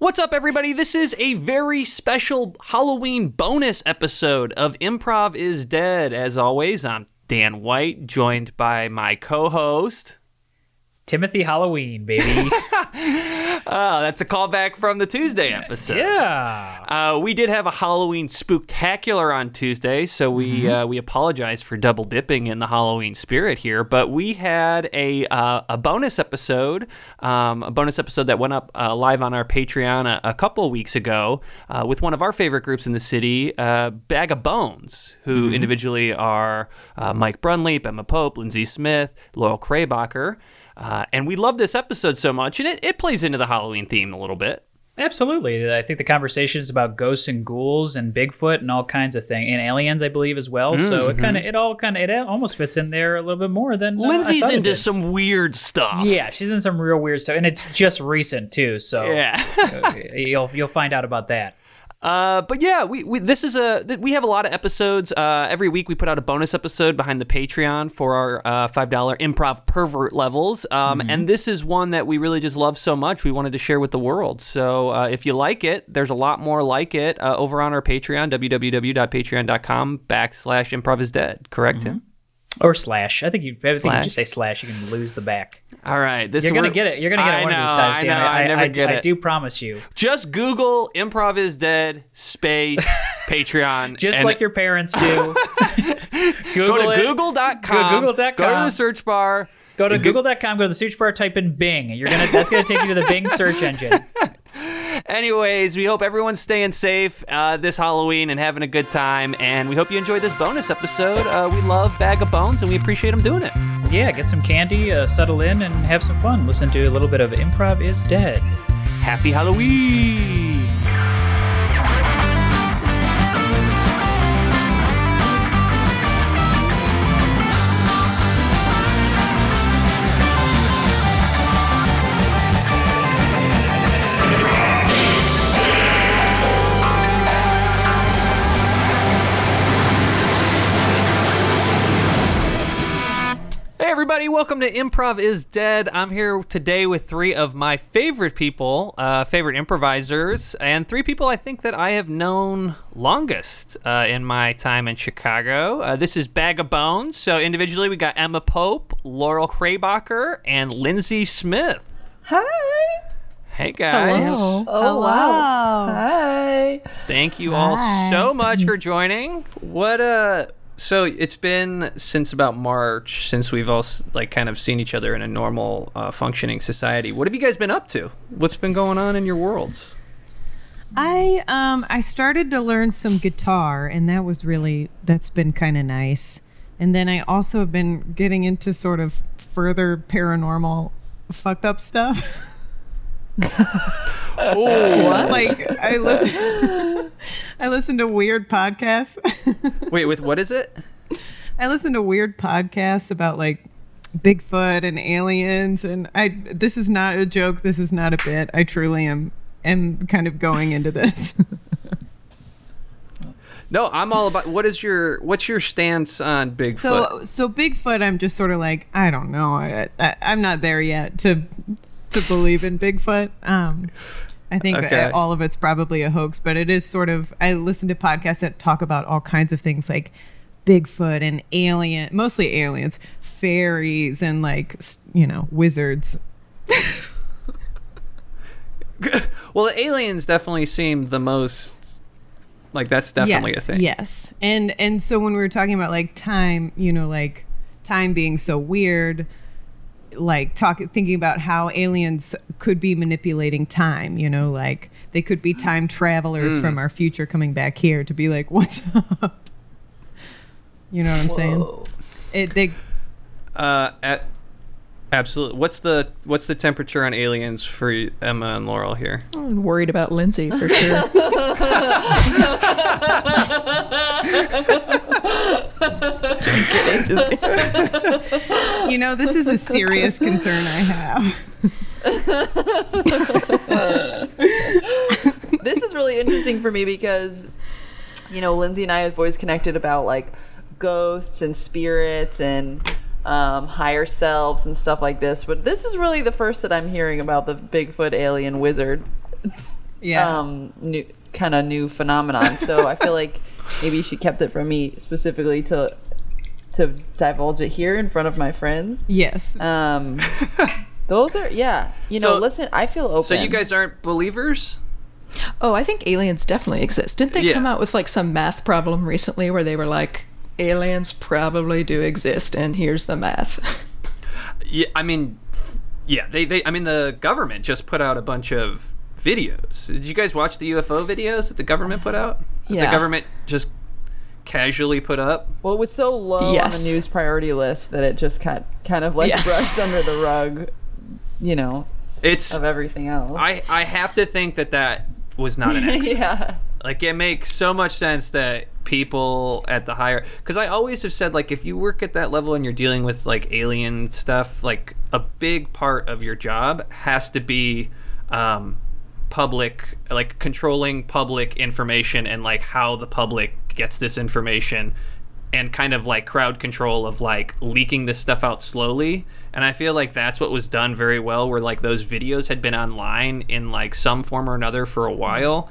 What's up, everybody? This is a very special Halloween bonus episode of Improv is Dead. As always, I'm Dan White, joined by my co host. Timothy Halloween, baby. Oh, that's a callback from the Tuesday episode. yeah. Uh, we did have a Halloween spooktacular on Tuesday, so we Mm-hmm. uh, we apologize for double dipping in the Halloween spirit here. But we had a uh, a bonus episode, um, a bonus episode that went up uh, live on our Patreon a, a couple of weeks ago uh, with one of our favorite groups in the city, uh, Bag of Bones, who Mm-hmm. individually are uh, Mike Brunleap, Emma Pope, Lindsay Smith, Laurel Kraybacher. Uh, and we love this episode so much, and it, it plays into the Halloween theme a little bit. Absolutely. I think the conversation is about ghosts and ghouls and Bigfoot and all kinds of things, and aliens, I believe, as well. So it kind of, it all kind of, it almost fits in there a little bit more than uh, I Lindsay's into some weird stuff. Yeah, she's in some real weird stuff, and it's just recent too. So Yeah. you'll you'll find out about that. Uh, but yeah, we, we this is a we have a lot of episodes. Uh, every week we put out a bonus episode behind the Patreon for our uh, five dollar improv pervert levels. Um, and this is one that we really just love so much. We wanted to share with the world. So uh, if you like it, there's a lot more like it uh, over on our Patreon www.patreon.com backslash improv is dead. Correct, Tim? Or slash. I think you. I think Slash? you just say slash. You can lose the back. All right, this You're gonna we're- get it. You're gonna get I it one know, of these times, I know, I, never I, get it. I do promise you. Just Google improv is dead space Patreon. Just and like your parents do. go to it. google.com. Go to Go to the search bar. Go to google.com, go to the search bar, type in Bing. You're gonna that's gonna take you to the Bing search engine. Anyways, we hope everyone's staying safe uh, this Halloween and having a good time. And we hope you enjoyed this bonus episode. Uh, we love Bag of Bones and we appreciate them doing it. Yeah, get some candy, uh, settle in, and have some fun. Listen to a little bit of Improv is Dead. Happy Halloween! Everybody, welcome to Improv is Dead. I'm here today with three of my favorite people, uh, favorite improvisers, and three people I think that I have known longest uh, in my time in Chicago. Uh, this is Bag of Bones. So individually, we got Emma Pope, Laurel Kraybacher, and Lindsay Smith. Hi. Hey guys. Oh Hello. wow. Hi. Thank you all so much for joining. What uh so it's been since about March since we've all like kind of seen each other in a normal uh, functioning society. What have you guys been up to? What's been going on in your worlds? I um I started to learn some guitar and that was really that's been kind of nice. And then I also have been getting into sort of further paranormal fucked up stuff. Oh, like I listen I listen to weird podcasts. wait, with what is it? I listen to weird podcasts about like Bigfoot and aliens and I this is not a joke, this is not a bit. I truly am am kind of going into this. No, I'm all about. What is your what's your stance on Bigfoot? So so Bigfoot, I'm just sort of like I don't know. I, I I'm not there yet to to believe in Bigfoot. Um, I think Okay. all of it's probably a hoax, but it is sort of. I listen to podcasts that talk about all kinds of things like Bigfoot and alien, mostly aliens, fairies, and like you know wizards. well, the aliens definitely seem the most like that's definitely yes, a thing. Yes, and and so when we were talking about like time, you know, like time being so weird, like talking thinking about how aliens could be manipulating time. You know, like they could be time travelers from our future coming back here to be like, "What's up?" You know what I'm saying? It they Uh, at, absolutely. What's the what's the temperature on aliens for Emma and Laurel here? I'm worried about Lindsay for sure. just kidding. Just kidding. you know this is a serious concern I have. this is really interesting for me because you know lindsay and i have always connected about like ghosts and spirits and um, higher selves and stuff like this but this is really the first that i'm hearing about the bigfoot alien wizard Yeah. um, new kind of new phenomenon. So I feel like maybe she kept it from me specifically to to divulge it here in front of my friends. yes. Um, those are yeah. You know, So- listen, I feel open. So you guys aren't believers? Oh, I think aliens definitely exist. Didn't they Yeah. come out with like some math problem recently where they were like, aliens probably do exist, and here's the math. Yeah, I mean, yeah, they, they I mean the government just put out a bunch of videos. Did you guys watch the UFO videos that the government put out? That Yeah. The government just casually put up. Well, it was so low Yes. on the news priority list that it just kind kind of like Yeah. brushed under the rug. You know, It's of everything else. I I have to think that that was not an accident. yeah. Like it makes so much sense that people at the higher because I always have said like if you work at that level and you're dealing with like alien stuff, like a big part of your job has to be um, public, like controlling public information and like how the public gets this information and kind of like crowd control of like leaking this stuff out slowly. And I feel like that's what was done very well, where like those videos had been online in like some form or another for a while.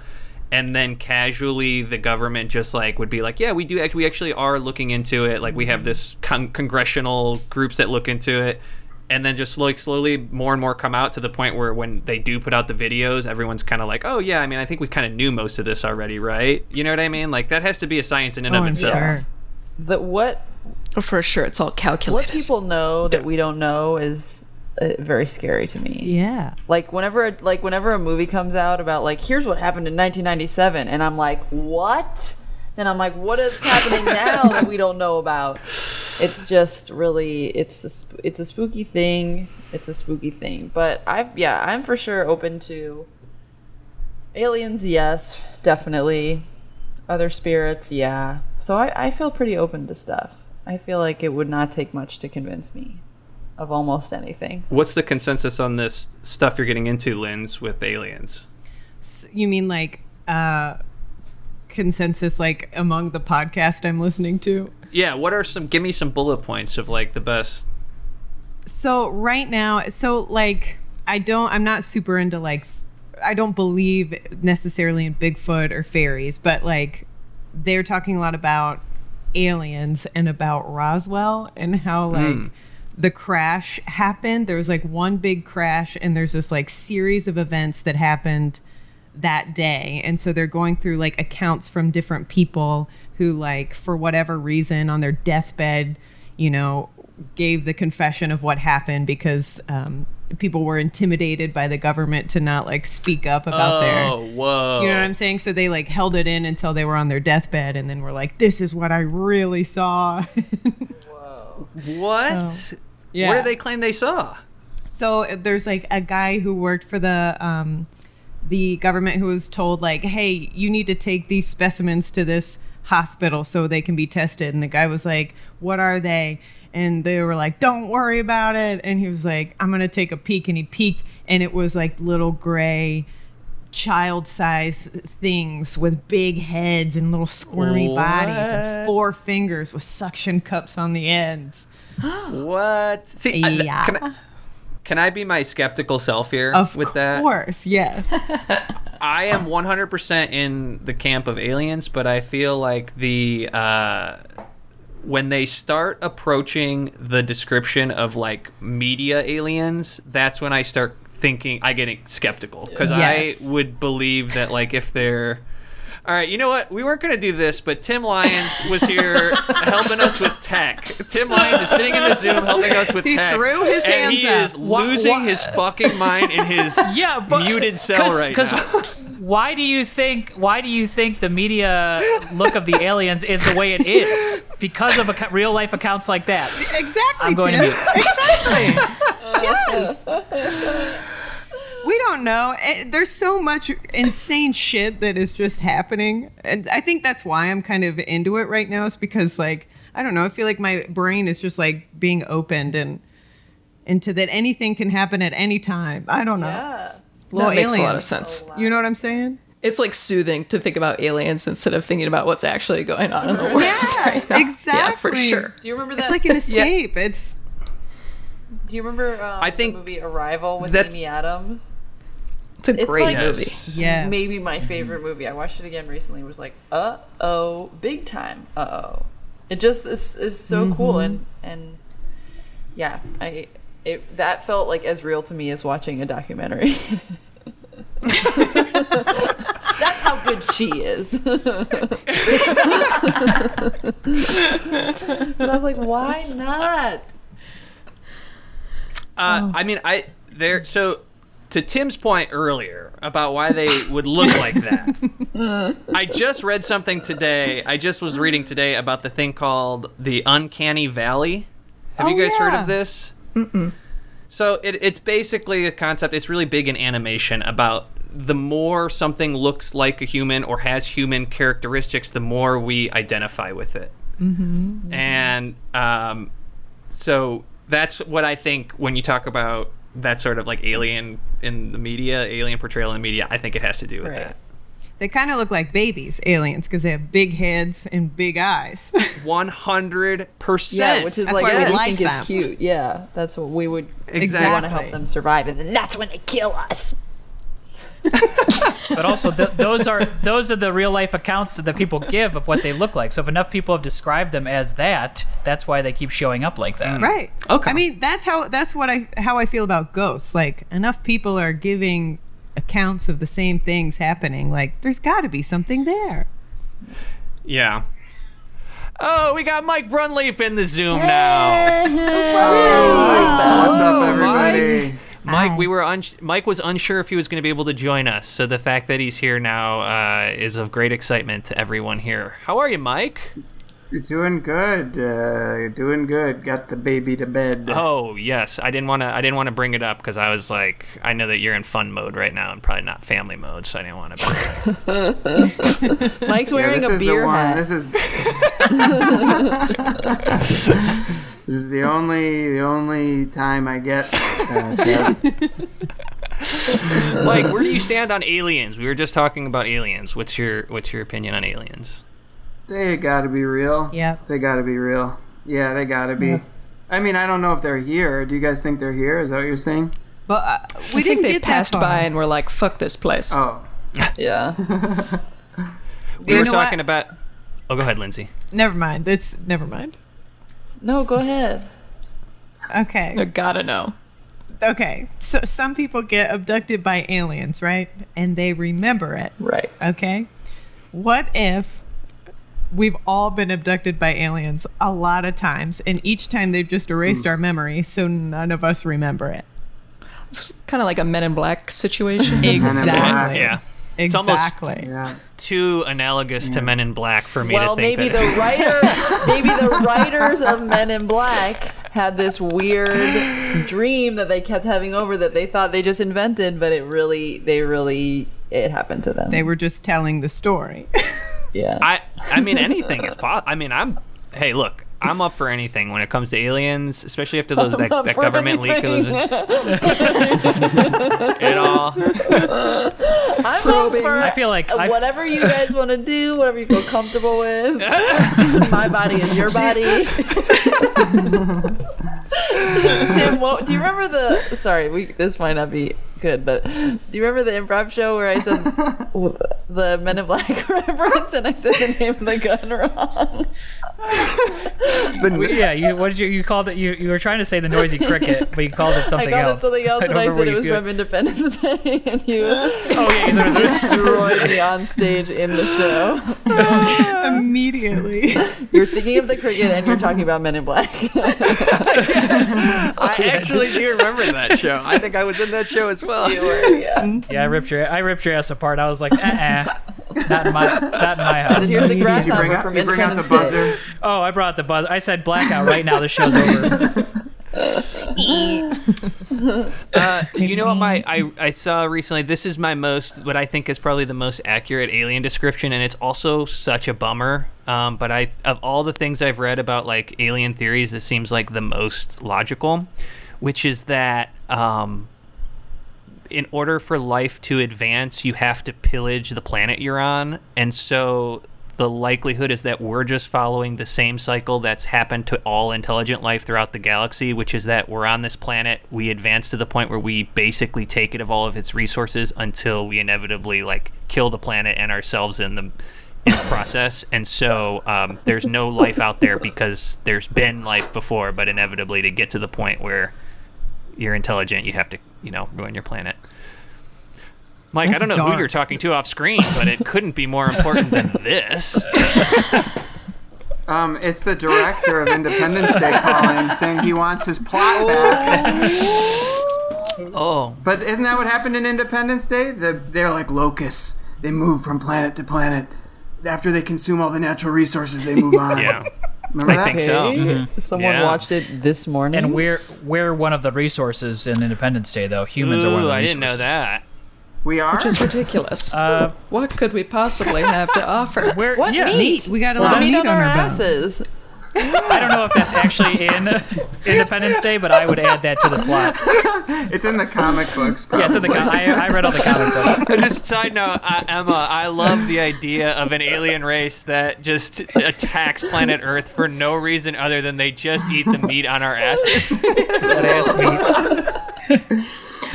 And then casually the government just like would be like, yeah, we do, act- we actually are looking into it. Like we have this con- congressional groups that look into it. And then just like slowly more and more come out to the point where when they do put out the videos, everyone's kind of like, oh yeah, I mean, I think we kind of knew most of this already, right? You know what I mean? Like that has to be a science in and Oh, of I'm itself. sure. The what oh, For sure, it's all calculated what calculated. people know that we don't know is uh, very scary to me. Yeah. Like whenever like whenever a movie comes out about like here's what happened in 1997 and I'm like, "What?" Then I'm like, "What is happening now that we don't know about?" It's just really it's a sp- it's a spooky thing. It's a spooky thing. But I yeah, I'm for sure open to aliens, yes, definitely. Other spirits, yeah. So I, I feel pretty open to stuff. I feel like it would not take much to convince me of almost anything. What's the consensus on this stuff you're getting into, Linz, with aliens? S- You mean like uh consensus like among the podcast I'm listening to? Yeah, what are some? Give me some bullet points of like the best. So right now, so like I don't I'm not super into like I don't believe necessarily in Bigfoot or fairies, but like they're talking a lot about aliens and about Roswell and how like the crash happened. There was like one big crash and there's this like series of events that happened that day. And so they're going through like accounts from different people who like for whatever reason on their deathbed, you know, gave the confession of what happened because um, people were intimidated by the government to not like speak up about their oh, whoa! you know what I'm saying? So they like held it in until they were on their deathbed and then were like, this is what I really saw. Whoa. What? Oh. Yeah. What do they claim they saw? so there's like a guy who worked for the um, the government who was told like, hey, you need to take these specimens to this hospital so they can be tested. And the guy was like, what are they? And they were like, don't worry about it. And he was like, I'm going to take a peek. And he peeked and it was like little gray child size things with big heads and little squirmy bodies and four fingers with suction cups on the ends. What? See, I- can, I, can I be my skeptical self here Of with that? Of course, yes. I am 100% in the camp of aliens, but I feel like the uh, when they start approaching the description of like media aliens, that's when I start thinking I get skeptical because Yes. I would believe that like if they're all right, you know what? We weren't going to do this, but Tim Lyons was here helping us with tech. Tim Lyons is sitting in the Zoom helping us with He tech. threw his and he hands is up. Wha- losing wha- his fucking mind in his Yeah, but muted cell right cause now. why do you think why do you think the media look of the aliens is the way it is? Because of acco- real life accounts like that. Exactly. I'm going to mute. Exactly. yes. We don't know. Eh, There's so much insane shit that is just happening. And I think that's why I'm kind of into it right now, is because, like, I don't know, I feel like my brain is just like being opened and into that anything can happen at any time. I don't know. Yeah. Little that makes a lot of sense. You know what I'm saying? It's like soothing to think about aliens instead of thinking about what's actually going on in the world. Yeah, right now. exactly. Yeah, for sure. Do you remember that? It's like an escape. It's Do you remember um, I think the movie Arrival with that's- Amy Adams? It's a It's great like- movie. Yeah, maybe my favorite movie. I watched it again recently. It was like, uh oh, big time. Uh oh. It just is is so cool and and yeah, I it that felt like as real to me as watching a documentary. That's how good she is. I was like, why not? Uh, I mean, I there. So to Tim's point earlier about why they would look like that, I just read something today. I just was reading today about the thing called the uncanny valley. Have Oh, you guys heard of this? So it, it's basically a concept. It's really big in animation about the more something looks like a human or has human characteristics, the more we identify with it. Mm-hmm. And um, so that's what I think when you talk about that sort of like alien in the media, alien portrayal in the media. I think it has to do with Right. that. They kind of look like babies, aliens, because they have big heads and big eyes. One hundred percent. Yeah, which is That's like why what we we like think them. is cute. Yeah, that's what we would Exactly. want to help them survive, and then that's when they kill us. But also, th- those are those are the real life accounts that people give of what they look like. So if enough people have described them as that, that's why they keep showing up like that. right. Okay. I mean, that's how that's what I how I feel about ghosts. Like enough people are giving accounts of the same things happening. Like there's got to be something there. Yeah. Oh, we got Mike Brunleap in the Zoom now. Oh, What's up, everybody? Mike, we were un- Mike was unsure if he was going to be able to join us, so the fact that he's here now uh, is of great excitement to everyone here. How are you, Mike? You're doing good. Uh, doing good. Got the baby to bed. Oh yes, I didn't want to. I didn't want to bring it up because I was like, I know that you're in fun mode right now and probably not family mode, so I didn't want to. Bring it up. Mike's yeah, wearing this a is the beer one. hat. This is. this is the only the only time I get. Uh, to Mike, where do you stand on aliens? We were just talking about aliens. What's your What's your opinion on aliens? they gotta be real. Yeah. They gotta be real. Yeah, they gotta be. I mean, I don't know if they're here. Do you guys think they're here? Is that what you're saying? But uh, we I think didn't they get passed that far. by and were like, "Fuck this place." Oh, yeah. We You were talking what? about. Oh, go ahead, Lindsay. Never mind. It's never mind. No, go ahead. Okay. I gotta know. Okay. So some people get abducted by aliens, right? And they remember it. Right. Okay. What if we've all been abducted by aliens a lot of times, and each time they've just erased hmm. our memory, so none of us remember it? It's kind of like a Men in Black situation. Exactly. Yeah, It's almost- yeah. too analogous to Men in Black for me Well, to think maybe that. the writer, maybe the writers of Men in Black had this weird dream that they kept having over that they thought they just invented, but it really, they really, it happened to them. They were just telling the story. yeah. I I mean anything is possible. I mean I'm hey look I'm up for anything when it comes to aliens, especially after those that, up that for government leak. anything. It all I'm up for I feel like I- whatever you guys want to do, whatever you feel comfortable with. My body is your body. Tim, what, do you remember the? Sorry, we this might not be good, but do you remember the improv show where I said the Men in Black reference and I said the name of the gun wrong? yeah, you what did you you called it? You you were trying to say the noisy cricket, but you called it I something called else. it something else, I and don't I remember said it was from Independence Day, and you Oh yeah, there destroyed me on stage in the show. Immediately. You're thinking of the cricket, and you're talking about Men in Black. I actually do remember that show. I think I was in that show as well. yeah. yeah, I ripped your I ripped your ass apart. I was like, uh, uh not in my not in my house. Here's the You bring out, from you bring out the Independence Day. buzzer. Oh, I brought the buzzer. I said blackout right now. The show's over. Uh, you know what my I, I saw recently this is my most what i think is probably the most accurate alien description and it's also such a bummer um, but i of all the things i've read about like alien theories this seems like the most logical which is that um, in order for life to advance you have to pillage the planet you're on and so the likelihood is that we're just following the same cycle that's happened to all intelligent life throughout the galaxy, which is that we're on this planet, we advance to the point where we basically take it of all of its resources until we inevitably like kill the planet and ourselves in the in the process. And so um, there's no life out there because there's been life before, but inevitably to get to the point where you're intelligent, you have to, you know, ruin your planet. Mike, I don't know who you're talking to off screen, but it couldn't be more important than this. Um, it's the director of Independence Day calling, saying he wants his plot back. Oh, But isn't that what happened in Independence Day? The, they're like locusts. They move from planet to planet. After they consume all the natural resources, they move on. yeah. Remember I that? think so. Okay. Mhm. Someone Yeah. watched it this morning. And we're we're one of the resources in Independence Day, though. Humans are one of Ooh, the I resources. didn't know that. We are. Which is ridiculous. Uh, what could we possibly have to offer? where, what yeah, meat? We got a The lot of meat meat on on our our bones. asses. I don't know if that's actually in Independence Day, but I would add that to the plot. it's in the comic books. Yeah, it's in the. Com- I, I read all the comic books. Just side note, uh, Emma, I love the idea of an alien race that just attacks planet Earth for no reason other than they just eat the meat on our asses. That ass meat.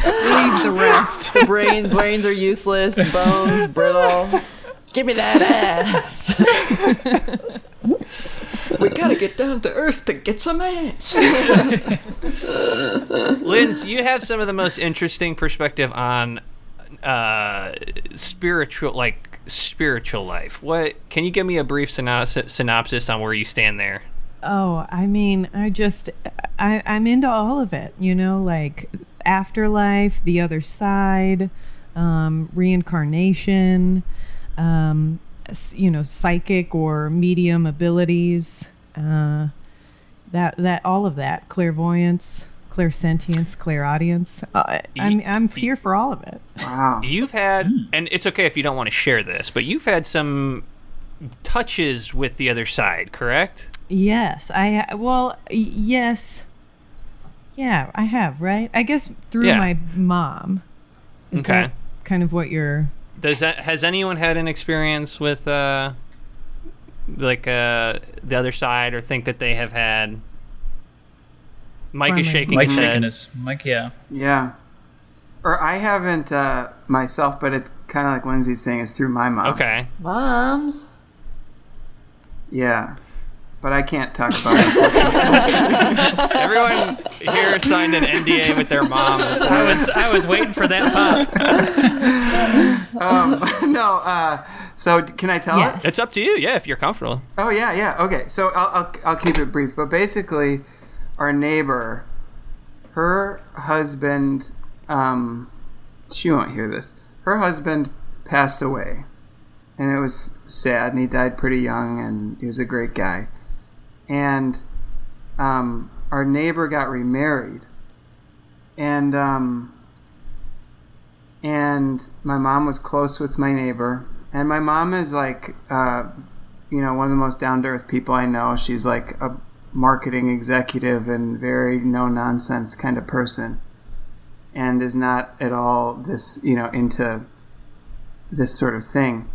Leave the rest. Brains, brains are useless. Bones brittle. Give me that ass. We gotta get down to Earth to get some ass. Linz, you have some of the most interesting perspective on uh, spiritual, like spiritual life. What can you give me a brief synopsis, synopsis on where you stand there? Oh, I mean, I just, I, I'm into all of it, you know, like afterlife, the other side, um, reincarnation, um, s- you know, psychic or medium abilities, uh, that, that, all of that, clairvoyance, clairsentience, clairaudience. Uh, I'm, I'm here for all of it. Wow. You've had, and it's okay if you don't want to share this, but you've had some touches with the other side, correct? Yes, I well, yes, yeah, I have right. I guess through Yeah. my mom. Is Okay. that kind of what you're? Does that has anyone had an experience with uh like uh the other side or think that they have had Mike is shaking Mike's his head. shaking his. Mike, yeah. Yeah. Or I haven't uh, myself, but it's kind of like Lindsay's saying, it's through my mom. Okay. Moms. Yeah. But I can't talk about it. Everyone here signed an NDA with their mom. I was I was waiting for that pop. um, no. Uh, so can I tell Yes. it? It's up to you, yeah, if you're comfortable. Oh yeah, yeah. Okay, so I'll, I'll I'll keep it brief. But basically, our neighbor, her husband, um, she won't hear this. Her husband passed away, and it was sad. And he died pretty young, and he was a great guy. And um, our neighbor got remarried, and um, and my mom was close with my neighbor, and my mom is like. Uh, you know, one of the most down to earth people I know. She's like a marketing executive and very no nonsense kind of person, and is not at all this, you know, into this sort of thing.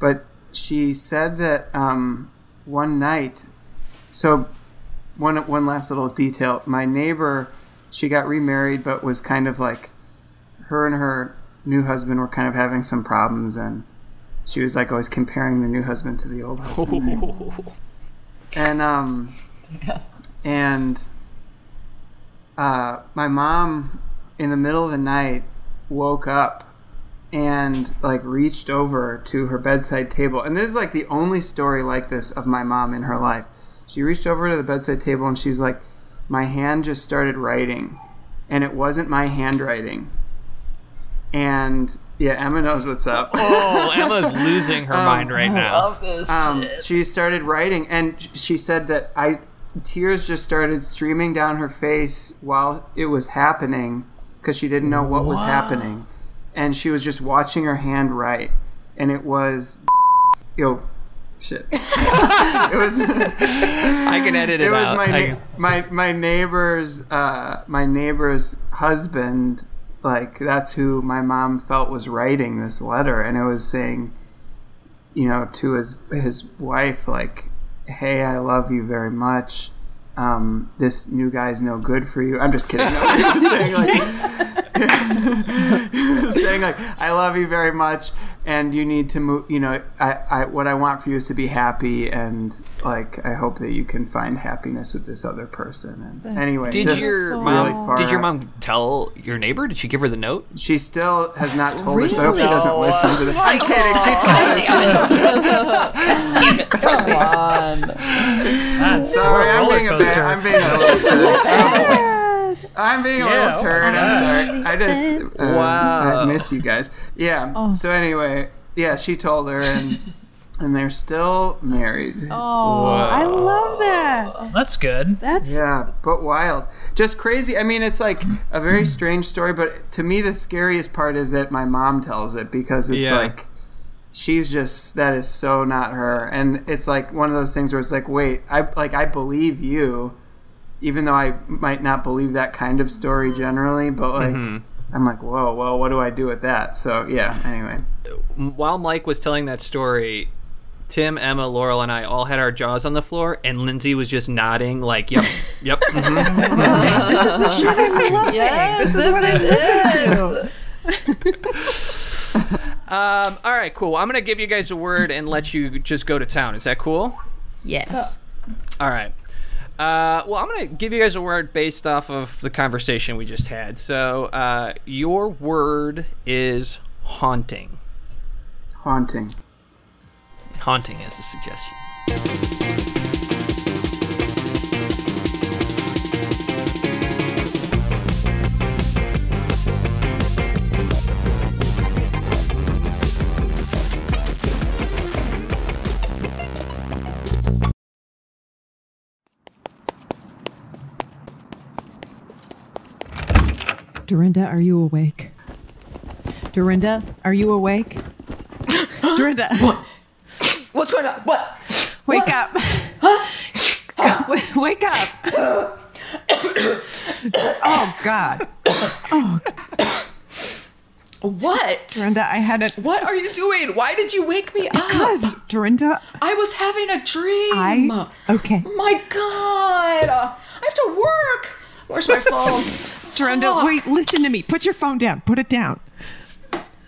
But she said that um, one night, so one one last little detail. My neighbor, she got remarried, but was kind of like her and her new husband were kind of having some problems and she was like always comparing the new husband to the old husband. and um and uh my mom in the middle of the night woke up and like reached over to her bedside table. And this is like the only story like this of my mom in her life. She reached over to the bedside table and she's like my hand just started writing. And it wasn't my handwriting and yeah emma knows what's up Oh, Emma's losing her mind right now. Love this um, shit. she started writing and she said that i tears just started streaming down her face while it was happening because she didn't know what was happening and she was just watching her hand write and it was yo shit it was I can edit it, it was out. my, I- na- my my neighbor's uh, my neighbor's husband. Like that's who my mom felt was writing this letter, and it was saying, you know, to his his wife, like, "Hey, I love you very much. Um, this new guy's no good for you." I'm just kidding. I'm saying like, saying like, "I love you very much, and you need to move." You know, I, I what I want for you is to be happy, and like, I hope that you can find happiness with this other person. And anyway, Did just your really mom? far did your mom tell your neighbor? Did she give her the note? She still has not told her, so I hope she doesn't listen to this. I'm Oh, kidding. She told oh, her. Come on. That's Sorry, a I'm being a bad. I'm being a little turd. I'm being a Yeah, little oh turd. I'm sorry. I just um, Wow. I miss you guys. Yeah. So anyway, yeah, she told her, and and they're still married. Oh, I love that. That's good. That's Yeah, but wild. Just crazy. I mean, it's like a very strange story, but to me, the scariest part is that my mom tells it because it's Yeah. like she's just that is so not her, and it's like one of those things where it's like, wait, I like I believe you, even though I might not believe that kind of story generally, but like. I'm like, whoa, well, what do I do with that? So, yeah, anyway. While Mike was telling that story, Tim, Emma, Laurel, and I all had our jaws on the floor, and Lindsay was just nodding, like, "Yep, yep." mhm. Yes, this, is what it is. Um, all right, cool. I'm gonna give you guys a word and let you just go to town. Is that cool? yes. All right. Uh, well, I'm going to give you guys a word based off of the conversation we just had. So, uh, your word is haunting. Haunting. Haunting is the suggestion. Dorinda, are you awake? Dorinda, are you awake? Dorinda, what? What's going on? What? wake up. W- wake up. oh God. Oh. What? Dorinda, I had a What are you doing? Why did you wake me up? Cuz, Dorinda, I was having a dream. I okay. My God. I have to work. Where's my phone? Dorinda, Fuck. wait, listen to me. Put your phone down. Put it down.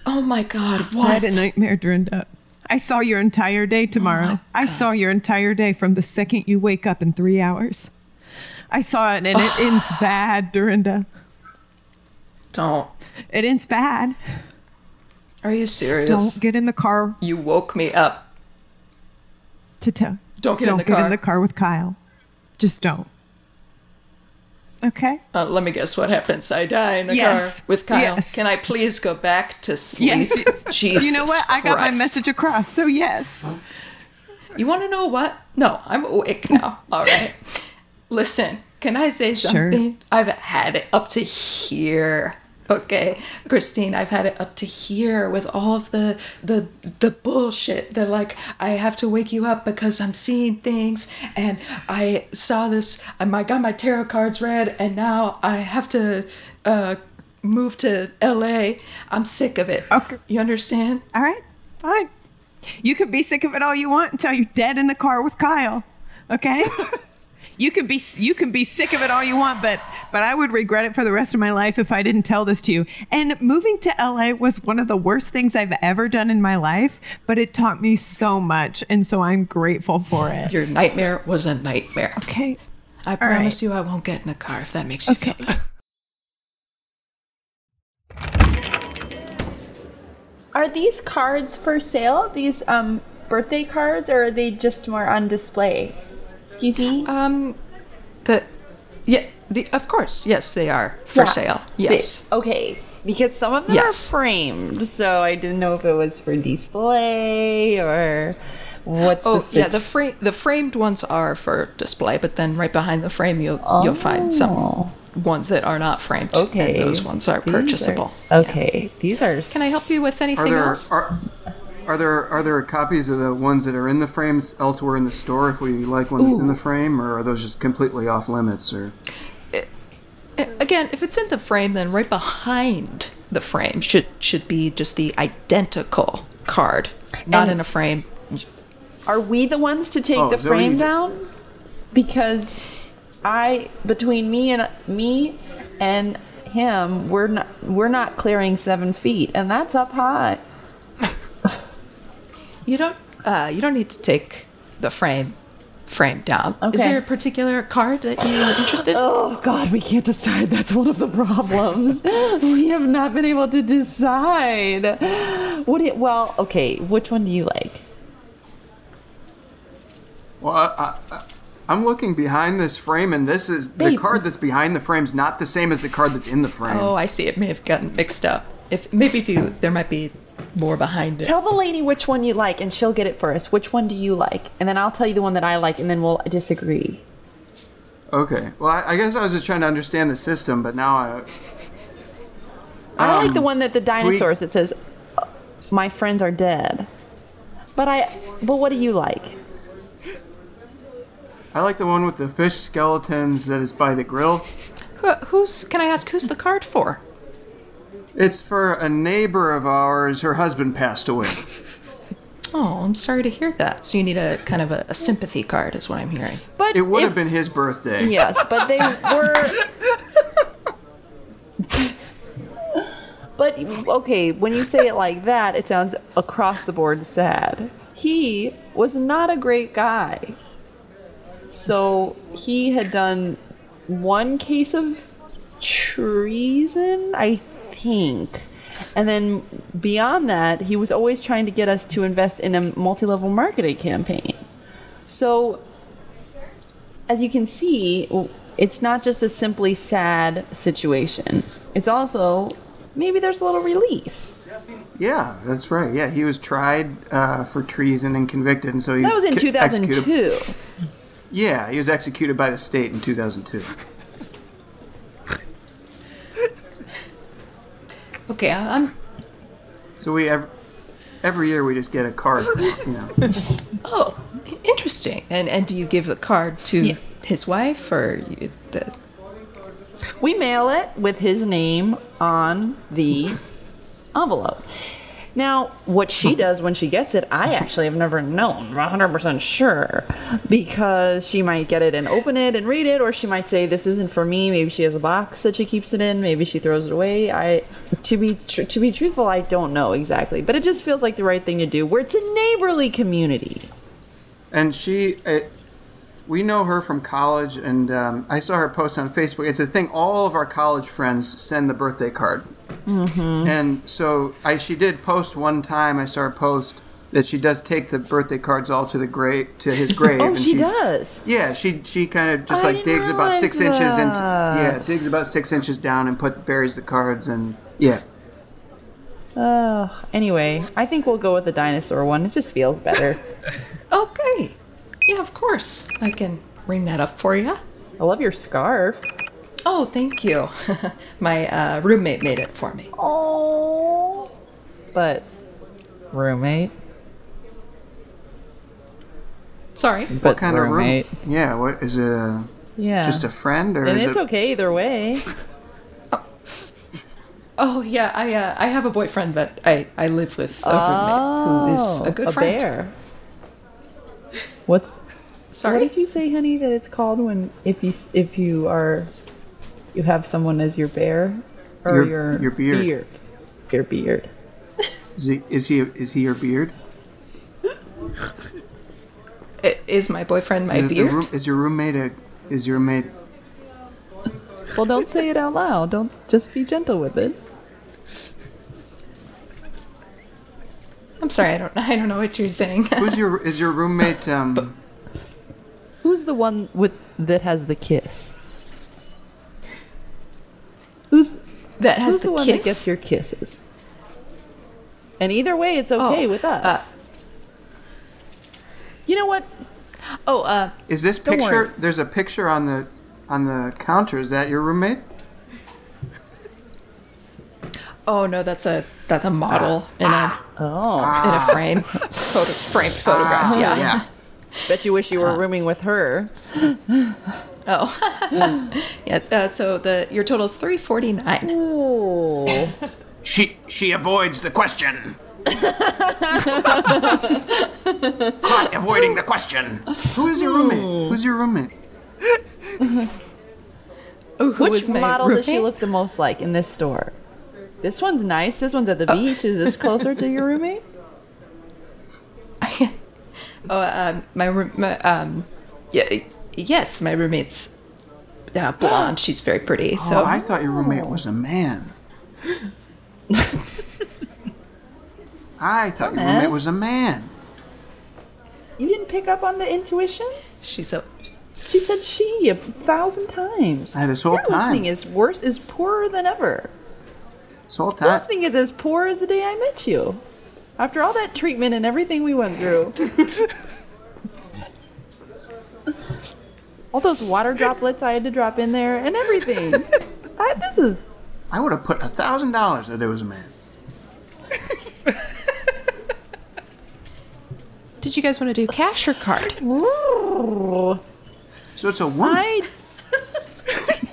Oh my God. what? I had a nightmare, Dorinda. I saw your entire day tomorrow. Oh I saw your entire day from the second you wake up in three hours. I saw it and it ends bad, Dorinda. Don't. It ends bad. Are you serious? Don't get in the car You woke me up. to tell. Don't get in Don't the get car. in the car with Kyle. Just don't. Okay. Uh, let me guess what happens. I die in the Yes. car with Kyle. Yes. Can I please go back to sleep? Yes. Jesus You know what? I got my message across. So yes. You want to know what? No, I'm awake now. All right. Listen, can I say something? Sure. something? I've had it up to here. Okay, Christine, I've had it up to here with all of the the the bullshit. That like I have to wake you up because I'm seeing things, and I saw this. I got my tarot cards read, and now I have to uh, move to L.A. I'm sick of it. Okay. you understand? All right. Fine. You can be sick of it all you want until you're dead in the car with Kyle. Okay? you can be you can be sick of it all you want, but but I would regret it for the rest of my life if I didn't tell this to you. And moving to LA was one of the worst things I've ever done in my life, but it taught me so much, and so I'm grateful for it. Your nightmare was a nightmare. Okay. I right. promise you I won't get in the car if that makes you Okay. feel better. Are these cards for sale? These um birthday cards, or are they just more on display? Excuse me. Um, the, yeah, the, of course, yes, they are for Yeah. sale. They- Yes. okay. Because some of them Yes. are framed, so I didn't know if it was for display or what's Oh, the yeah, the frame, the framed ones are for display, but then right behind the frame, you'll you'll find some ones that are not framed. Oh. Okay. and those ones are These are- purchasable. okay, these are. Can I help you with Are anything there else? are, are there are there copies of the ones that are in the frames elsewhere in the store if we like one that's in the frame, or are those just completely off limits? Or eh, eh, Again, if it's in the frame, then right behind the frame should should be just the identical card, not And- in a frame, Are we the ones to take Oh, the frame you- down? Because I between me and me and him, we're not we're not clearing seven feet, and that's up high. You don't. Uh, you don't need to take the frame frame down. Is there a particular card that you are interested? in? Oh God, we can't decide. That's one of the problems. we have not been able to decide. What? It, well, okay. Which one do you like? Well, I, I, I'm looking behind this frame, and this is the card that's behind the frame's not the same as the card that's in the frame. Oh, I see. It may have gotten mixed up. If maybe if you there might be more behind it. Tell the lady which one you like, and she'll get it first. Which one do you like? And then I'll tell you the one that I like, and then we'll disagree. Okay. Well, I, I guess I was just trying to understand the system, but now I. I like Um, the one that the dinosaurs that says, "My friends are dead." But I. But what do you like? I like the one with the fish skeletons that is by the grill. Who, who's? Can I ask who's the card for? It's for a neighbor of ours. Her husband passed away. Oh, I'm sorry to hear that. So you need a kind of a, a sympathy card, is what I'm hearing. But It would have been his birthday. Yes, but they were. but okay, when you say it like that, it sounds across the board sad. He was not a great guy. So he had done one case of treason, I think. And then beyond that, he was always trying to get us to invest in a multi level marketing campaign. So as you can see, it's not just a simply sad situation. It's also maybe there's a little relief. Yeah, that's right. Yeah, he was tried uh, for treason and convicted, and so he That was in 2002. executed- Yeah, he was executed by the state in 2002. Okay, I- I'm. So we every, every year we just get a card, you know. Oh, interesting. And and do you give the card to Yeah. his wife or you, the? We mail it with his name on the envelope. Now, what she does when she gets it, I actually have never known, 100% sure, because she might get it and open it and read it, or she might say, "This isn't for me." Maybe she has a box that she keeps it in. Maybe she throws it away. I, to be tr- to be truthful, I don't know exactly, but it just feels like the right thing to do. Where it's a neighborly community. And she, uh, we know her from college, and um, I saw her post on Facebook. It's a thing. All of our college friends send the birthday card, mm-hmm. and so I she did post one time. I saw her post that she does take the birthday cards all to the grave to his grave. Oh, and she does. Yeah, she she kind of just I like digs about six realize inches into yeah digs about six inches down and put buries the cards and yeah. Ugh. Anyway, I think we'll go with the dinosaur one. It just feels better. Okay. Yeah, of course. I can ring that up for you. I love your scarf. Oh, thank you. My uh, roommate made it for me. Oh. But roommate. Sorry. But What kind roommate. of room? Yeah, what is it? A, Yeah. just a friend or and is it's it? okay either way. Oh oh. yeah, I uh, I have a boyfriend that I, I live with a roommate who is a good Oh, a friend. bear. What's Sorry. what did you say, honey? That it's called when if you if you are you have someone as your bear or Your- your your beard. beard. Your beard. Is he is he is he your beard? I- Is my boyfriend my Is beard? room- is your roommate a is your roommate Well, don't say it out loud. Don't just be gentle with it. I'm sorry, I don't I don't know what you're saying. who's your is your roommate um Who's the one with that has the kiss? Who's that has who's the, the, one kiss. that gets your kisses? And either way, it's okay Oh, with uh, us. uh, you know what? oh, uh, is this Don't picture worry. there's a picture on the on the counter is that your roommate? oh no, that's a that's a model ah. in a Oh, in a ah. frame, photo, framed photograph. yeah. Yeah. bet you wish you were rooming with her. Oh. yeah. Uh, so the your total is three forty nine. Oh, She she avoids the question. Caught avoiding the question. Who is your roommate? Who's your roommate? Oh, who Which is my model does she look the most like in this store? This one's nice. This one's at the beach. Is this closer to your roommate? Oh, um, my room. My, um, yeah, yes, my roommate's uh, blonde. She's very pretty. So Oh, I thought your roommate was a man. I thought your roommate was a man. You didn't pick up on the intuition? she's a. She said she a thousand times. I had this whole Your time. listening is worse, is poorer than ever. This whole Your time. listening is as poor as the day I met you. After all that treatment and everything we went through. all those water droplets I had to drop in there and everything. I, this is I would have put a thousand dollars that it was a man. Did you guys want to do cash or card? So it's a woman. I.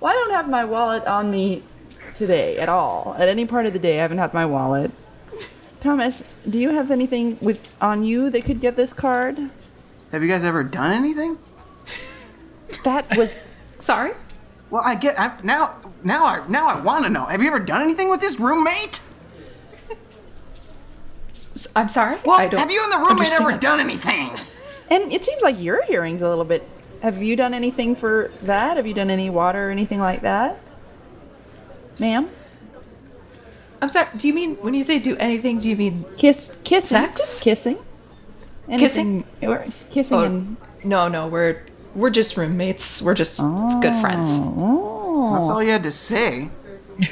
well, I don't have my wallet on me today at all. At any part of the day, I haven't had my wallet. Thomas, do you have anything with on you that could get this card? Have you guys ever done anything? That was Sorry. Well, I get I, now. Now I now I want to know. Have you ever done anything with this roommate? S- I'm sorry. Well, I don't have you and the roommate ever understand. done anything? And it seems like your hearing's a little bit. Have you done anything for that? Have you done any water or anything like that? Ma'am? I'm sorry. Do you mean when you say do anything? Do you mean Kiss, kissing. Sex? Just kissing. Kissing? Or Kissing Oh, and. no, no. We're we're just roommates. We're just good friends. That's all you had to say.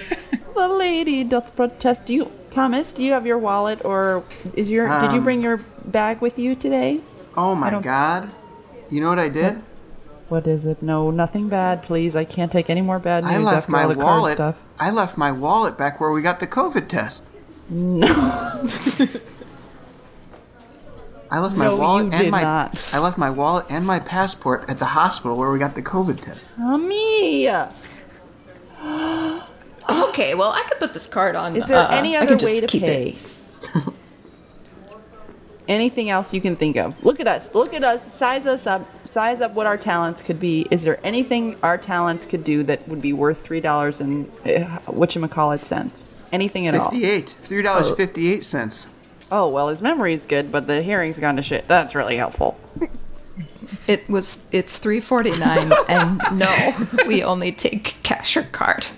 The lady doth protest. Do you, Thomas? Do you have your wallet or is your? did you Um, bring your bag with you today? Oh my god. You know what I did? What is it? No, nothing bad, please. I can't take any more bad news I left after my all the card wallet. stuff. I left my wallet back where we got the COVID test. I left my No, wallet you and did my not. I left my wallet and my passport at the hospital where we got the COVID test. Tommy, Okay, well I could put this card on. is there uh, any I other can just way to keep pay? Anything else you can think of? Look at us. Look at us. Size us up. Size up what our talents could be. Is there anything our talents could do that would be worth three dollars and uh, whatchamacallit cents? Anything at all? Fifty-eight. Three dollars fifty-eight cents. Oh well, his memory's good, but the hearing's gone to shit. That's really helpful. It was. It's three forty nine, and no, we only take cash or card.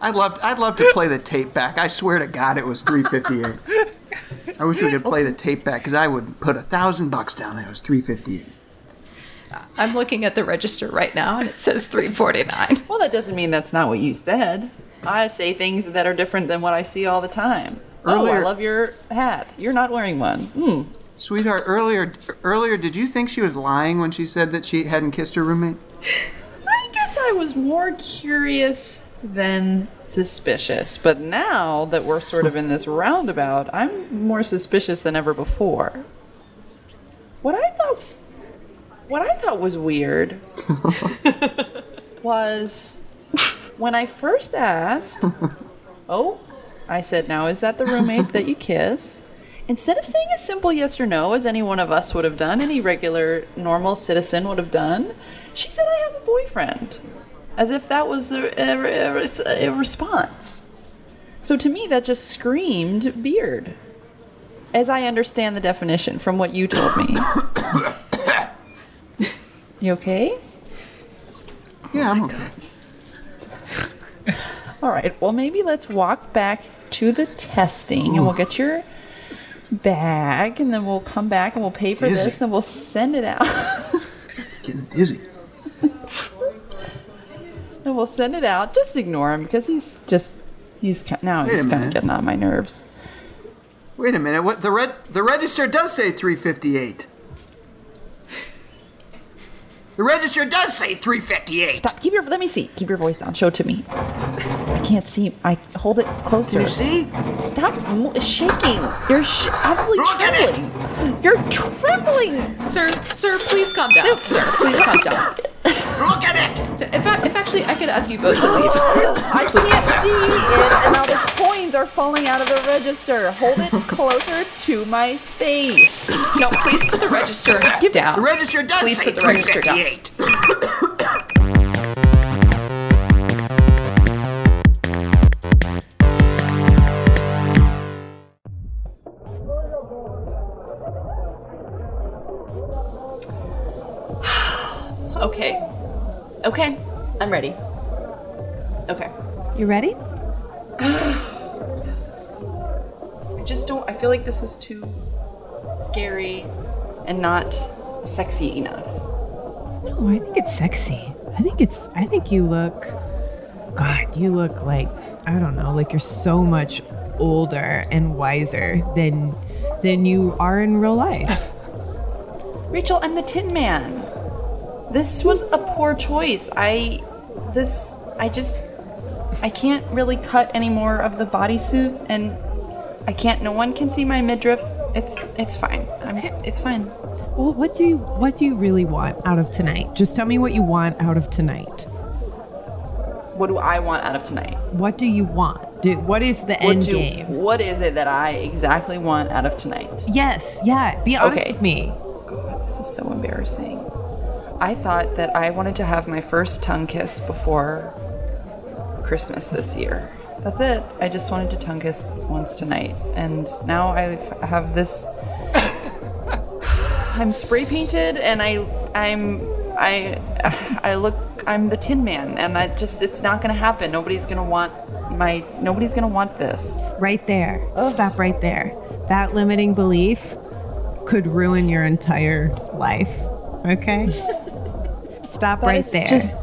I'd love I'd love to play the tape back. I swear to God, it was three fifty-eight. I wish we could play the tape back because I would put a thousand bucks down there. It was three fifty-eight. Uh, I'm looking at the register right now, and it says three forty nine. Well, that doesn't mean that's not what you said. I say things that are different than what I see all the time. Oh, I love your hat. You're not wearing one. Hmm. Sweetheart, earlier earlier, did you think she was lying when she said that she hadn't kissed her roommate? I guess I was more curious than suspicious. But now that we're sort of in this roundabout, I'm more suspicious than ever before. What I thought what I thought was weird was when I first asked, "Oh, I said, now is that the roommate that you kiss?" Instead of saying a simple yes or no, as any one of us would have done, any regular, normal citizen would have done, she said, I have a boyfriend. As if that was a, a, a- a response. So to me, that just screamed beard. As I understand the definition from what you told me. you okay? Yeah, I'm okay. All right. Well, maybe let's walk back to the testing and we'll get your bag and then we'll come back and we'll pay for Dizzy. this and then we'll send it out. Getting dizzy. and we'll send it out. Just ignore him because he's just he's now Wait he's kind of getting on my nerves. Wait a minute. What the red the register does say 358. The register does say 358. Stop. Keep your. Let me see. Keep your voice down. Show it to me. I can't see. I hold it closer. Do you see? Stop mo- shaking. You're sh- absolutely Look at it. trembling. You're trembling. Sir, sir, please calm down. Sir, please calm down. Look at it. If, I, if actually I could ask you both to leave. I can't see it, and now the coins coins are falling out of the register. Hold it closer to my face. No, please put the register down. The register does Please say put the register down. I'm ready. Okay. You ready? yes. I just don't. I feel like this is too scary and not sexy enough. No, I think it's sexy. I think it's. I think you look. God, you look like I don't know, like you're so much older and wiser than than you are in real life. Rachel, I'm the Tin Man. This was a poor choice. I. This. I just. I can't really cut any more of the bodysuit, and I can't. No one can see my midriff. It's. It's fine. I'm. It's fine. Well, what do you what do you really want out of tonight? Just tell me what you want out of tonight. What do I want out of tonight? What do you want? Do, what is the What end do- game? What is it that I exactly want out of tonight? Yes, yeah. Be honest Okay. with me. God, This is so embarrassing. I thought that I wanted to have my first tongue kiss before Christmas this year. That's it. I just wanted to tongue kiss once tonight. And now I have this. I'm spray painted and I. I'm. I. I look. I'm the Tin Man, and I just. It's not gonna happen. Nobody's gonna want my. Nobody's gonna want this. Right there. Stop right there. That limiting belief could ruin your entire life. Okay? Stop right there. Just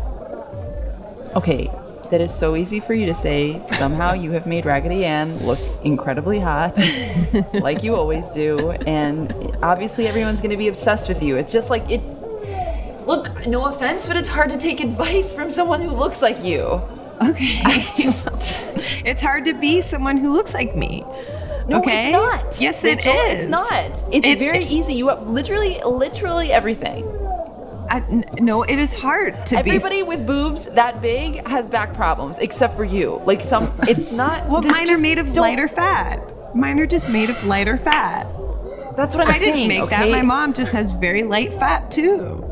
okay. That is so easy for you to say. Somehow you have made Raggedy Ann look incredibly hot, like you always do, and obviously everyone's going to be obsessed with you. It's just like it. Look, no offense, but it's hard to take advice from someone who looks like you. okay. I just. It's hard to be someone who looks like me. No, Okay? it's not. Yes, it Rachel, is. It's not. It's It- very it- easy. You have literally, literally everything. I, n- no, it is hard to Everybody with boobs that big has back problems, except for you. Like some, it's not. Well, mine are made of don't- lighter fat. Mine are just made of lighter fat. That's what I'm I didn't saying. make that. My mom just has very light fat too.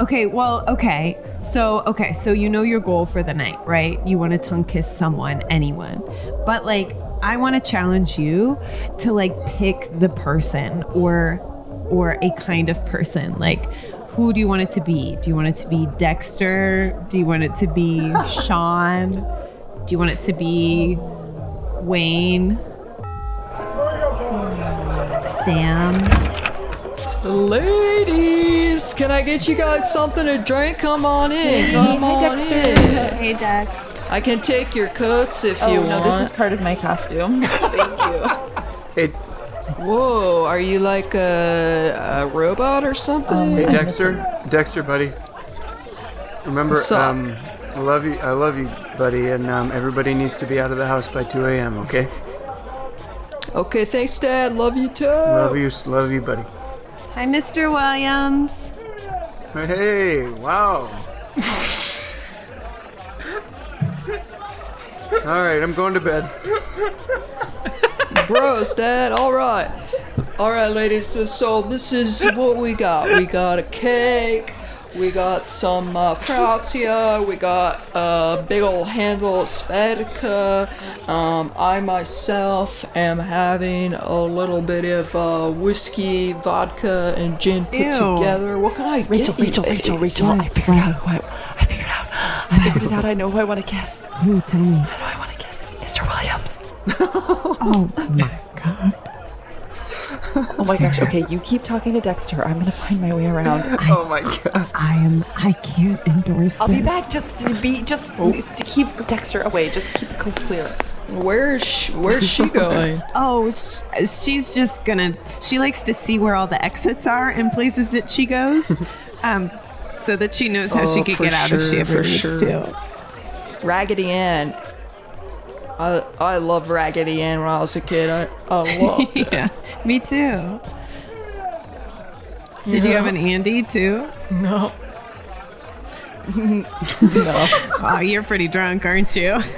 Okay, well, okay. So, okay, so you know your goal for the night, right? You want to tongue kiss someone, anyone. But like I want to challenge you to like pick the person or or a kind of person. Like who do you want it to be? Do you want it to be Dexter? Do you want it to be Sean? Do you want it to be Wayne? Sam? Ladies, can I get you guys something to drink? Come on in. Come on in. Hey, Dex. I can take your coats if you want. Oh no, want. this is part of my costume. Thank you. Hey, Whoa, are you like a, a robot or something? hey, Dexter, Dexter, buddy. Remember, What's up? um, I love you. I love you, buddy. And um, everybody needs to be out of the house by 2 a.m. Okay? Okay, thanks, Dad. Love you too. Love you, love you, buddy. Hi, Mr. Williams. Hey, wow. All right, I'm going to bed. Bros, Dad. All right. All right, ladies. So, so this is what we got. We got a cake. We got some uh, Frostia. We got a big old handle of Svedka. Um, I myself am having a little bit of uh, whiskey, vodka, and gin put Ew. together. What can I Rachel, get you, Rachel, Rachel. Rachel. I figured out who I, I figured out. I figured it out. I know who I want to kiss. Who? Tell me. Oh my god. Oh my gosh. Okay, you keep talking to Dexter. I'm gonna find my way around. Oh my god. I am. I can't endorse this. I'll this. be back just to be just to keep Dexter away. Just keep the coast clear. Where's she, where's she going? Oh, sh- she's just gonna. She likes to see where all the exits are in places that she goes, um, so that she knows how she Oh, could for get out if she sure, ever for needs sure. to. Raggedy Ann. I I love Raggedy Ann when I was a kid. I I loved it. yeah, me too. Did you have an Andy too? No. No. Oh, you're pretty drunk, aren't you?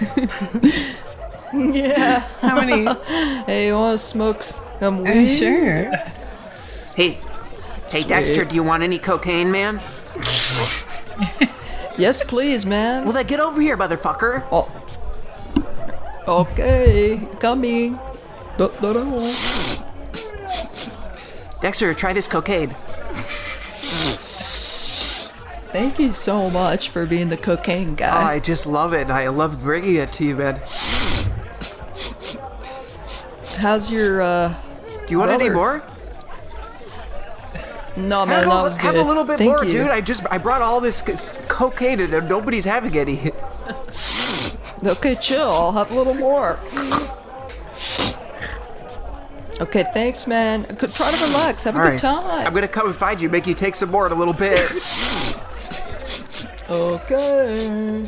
Yeah. How many? Hey, you want to smoke some Uh, weed? sure. Hey, hey, Dexter, do you want any cocaine, man? Yes, please, man. Well, then get over here, motherfucker. Oh. Okay, coming. Dexter, try this cocaine. Thank you so much for being the cocaine guy. I just love it. I love bringing it to you, man. How's your uh? Do you want any more? No, man, Have, a, have a little bit Thank more, you. dude. I just I brought all this cocaine and nobody's having any. Okay, chill. I'll have a little more. Okay, thanks, man. Good- Try to relax. Have a All good right, time. I'm gonna come and find you, make you take some more in a little bit. Okay.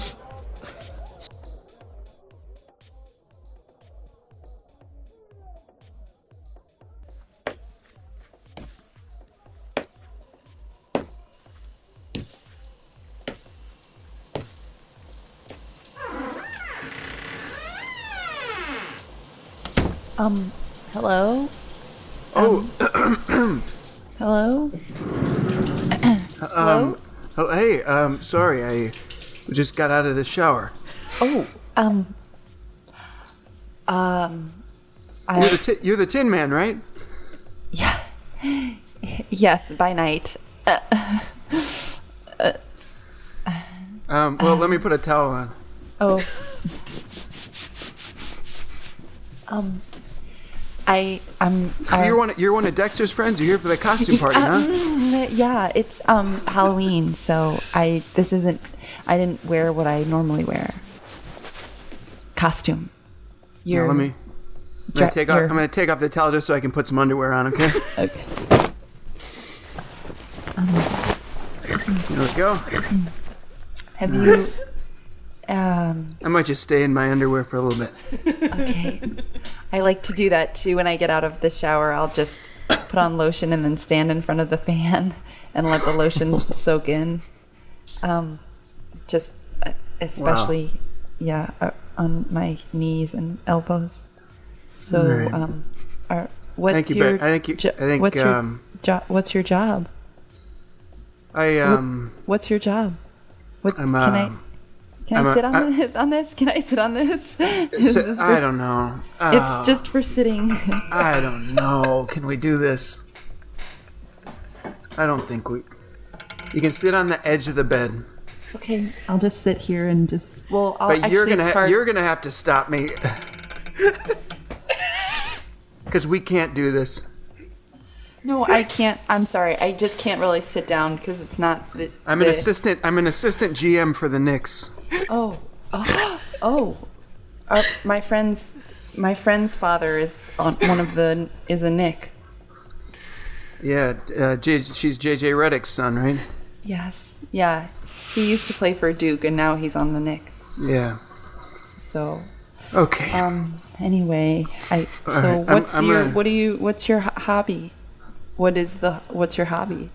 Um, hello? oh, Hello? um, oh, hey, um, sorry, I just got out of the shower. Oh, um, um, You're the ti- you're the Tin Man, right? yeah. Yes, by night. Um, well, let me put a towel on. Oh. Um, I, I'm, So I- you're one of, you're one of Dexter's friends. You're here for the costume party, huh? Yeah, it's um Halloween, so I this isn't I didn't wear what I normally wear. Costume. Now, You're let me. I'm gonna take off. I'm gonna take off the towel just so I can put some underwear on. Okay. Okay. There we go. Have you um I might just stay in my underwear for a little bit. okay. I like to do that too when I get out of the shower. I'll just put on lotion and then stand in front of the fan and let the lotion soak in. Um just uh, especially yeah, uh, on my knees and elbows. So um are what's you, your. I think you- jo- I think, what's your um, jo- what's your job? I um. What's your job? What I'm, can I um, can I'm I a- sit on I- this, on this? Can I sit on this? This I don't know. It's Uh, just for sitting. I don't know. Can we do this? I don't think we. You can sit on the edge of the bed, okay, I'll just sit here and just. Well, I'll but you're gonna ha- you're gonna have to stop me because we can't do this. No, I can't. I'm sorry. I just can't really sit down because it's not. The, I'm an the- assistant. I'm an assistant GM for the Knicks. Oh, oh, oh. Uh, my friend's my friend's father is on one of the is a Nick. Yeah, uh, J- she's JJ Redick's son, right? Yes, yeah. He used to play for Duke, and now he's on the Knicks. Yeah. So, Okay. um. Anyway, I. So, right, I'm- what's I'm your gonna- what do you what's your ho- hobby? What is the what's your hobby?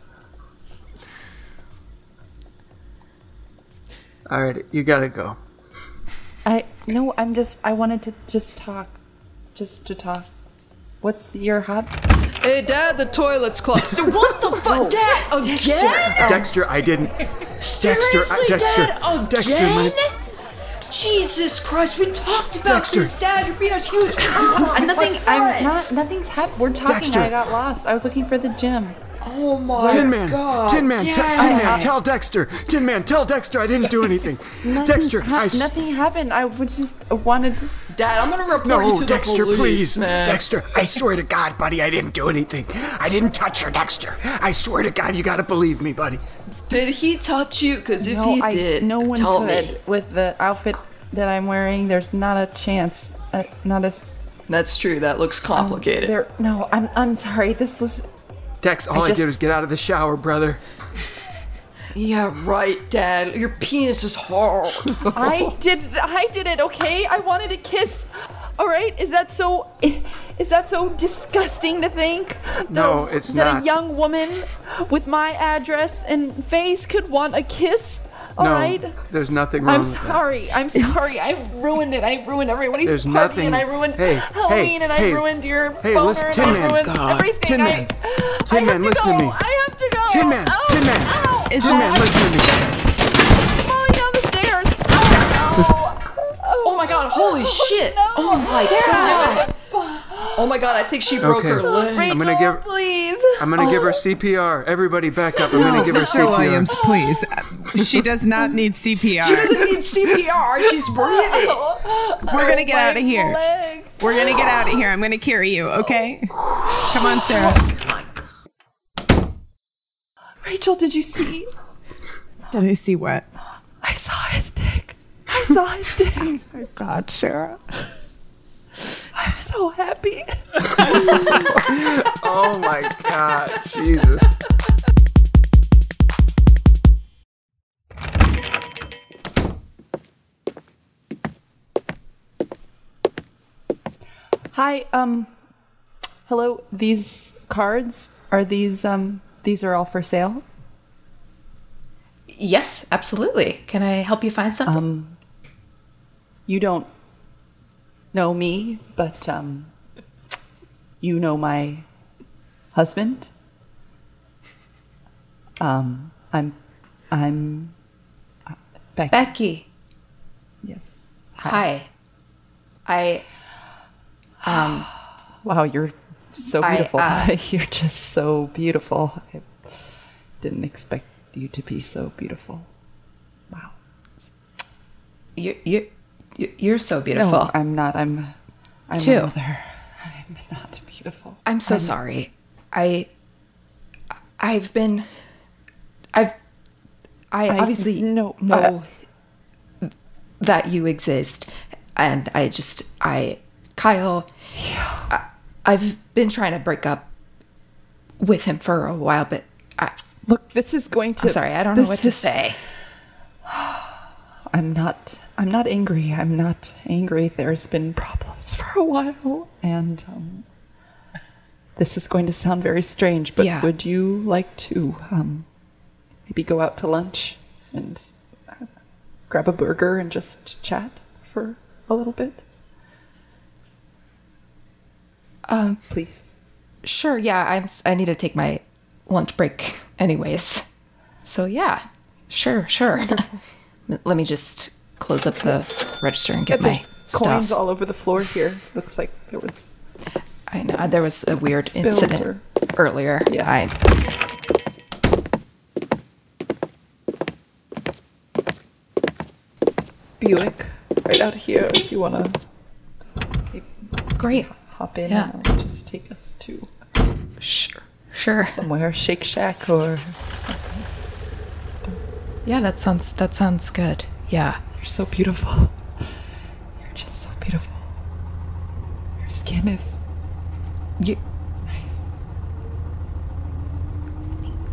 All right, you gotta go. I no. I'm just. I wanted to just talk, just to talk. What's your hobby? Hey, Dad, the toilet's clogged. what the fuck, Dad? Again? Dexter, I didn't. Dexter, Seriously, I, Dexter, Dad? Dexter, Again? my, Jesus Christ, we talked about Dexter. this, Dad. You're being a huge. Nothing. I'm not. Nothing's happened. We're talking. Dexter. I got lost. I was looking for the gym. Oh my Tin Man, God. Tin Man, t- Tin Man, tell Dexter, Tin Man, tell Dexter I didn't do anything. Dexter, ha- I. s- nothing happened. I was just wanted. Dad, I'm gonna report you to Dexter, the police, please. man. Dexter, I swear to God, buddy, I didn't do anything. I didn't touch her, Dexter. I swear to God, you gotta believe me, buddy. Did he touch you? Because if no, he I, did, no one tell could me. with the outfit that I'm wearing. There's not a chance. Uh, not a. s- That's true. That looks complicated. There. No, I'm. I'm sorry. This was. Dex, all I, just- did was get out of the shower, brother. yeah, right, Dad. Your penis is hard. I did. I did it. Okay. I wanted a kiss. All right. Is that so? Is that so disgusting to think? That No, a, it's that not. a young woman with my address and face could want a kiss All no, right. there's nothing wrong I'm with that. sorry. I'm sorry. I ruined it. I ruined everybody's There's party, nothing- and I ruined Hey, Halloween, hey, and hey, I ruined your hey, boner, listen, and Tin I Man, ruined God, everything. Tin I, Man. Tin have Man, to listen to go. me. I have to go. Tin Man, Ow, oh, oh, Tin Man. Tin Man, that listen to me. I'm falling down the stairs. Ow. Oh my god, holy oh, shit! No. Oh my god! Oh my god, I think she broke Okay. her leg. I'm gonna give- please. I'm gonna give her oh. CPR. Everybody, back up. I'm gonna give her Mr. CPR. Williams, please. She does not need CPR. She doesn't need CPR, she's breathing. We're gonna get My out of here. leg. We're gonna get out of here. I'm gonna carry you, okay? Come on, Sarah. Oh Rachel, did you see? Did I see what? I saw his dick. I saw his. God, Sarah. I'm so happy. Oh my God, Jesus. Hi, um, hello. These cards are these um these are all for sale. Yes, absolutely. Can I help you find something? Um, you don't know me, but um, you know my husband. Um, I'm, I'm uh, Becky. Becky, yes. hi. I um Wow, you're so I, beautiful. uh, you're just so beautiful. I didn't expect you to be so beautiful. Wow. you you- you're so beautiful. No, I'm not. I'm. I'm Too. another. I'm not beautiful. I'm so sorry. I I've been I've I, I obviously know- know that you exist and I just I Kyle I, I've been trying to break up with him for a while but I, Look, this is going to. I'm sorry, I don't know what to say. I'm not. I'm not angry. I'm not angry. There's been problems for a while, and um, this is going to sound very strange. But Yeah. would you like to um, maybe go out to lunch and uh, grab a burger and just chat for a little bit? Um Please. sure, yeah, I'm I need to take my lunch break anyways. So yeah. Sure, sure. Let me just close up the register and get my There's coins stuff. all over the floor here. Looks like there was. I know there was a weird incident or- earlier. Yes. I Buick right out here if you want to great. hop in Yeah. and just take us to Sure. Sure. somewhere Shake Shack or something. Yeah, that sounds that sounds good. Yeah. You're so beautiful. You're just so beautiful. Your skin is You nice.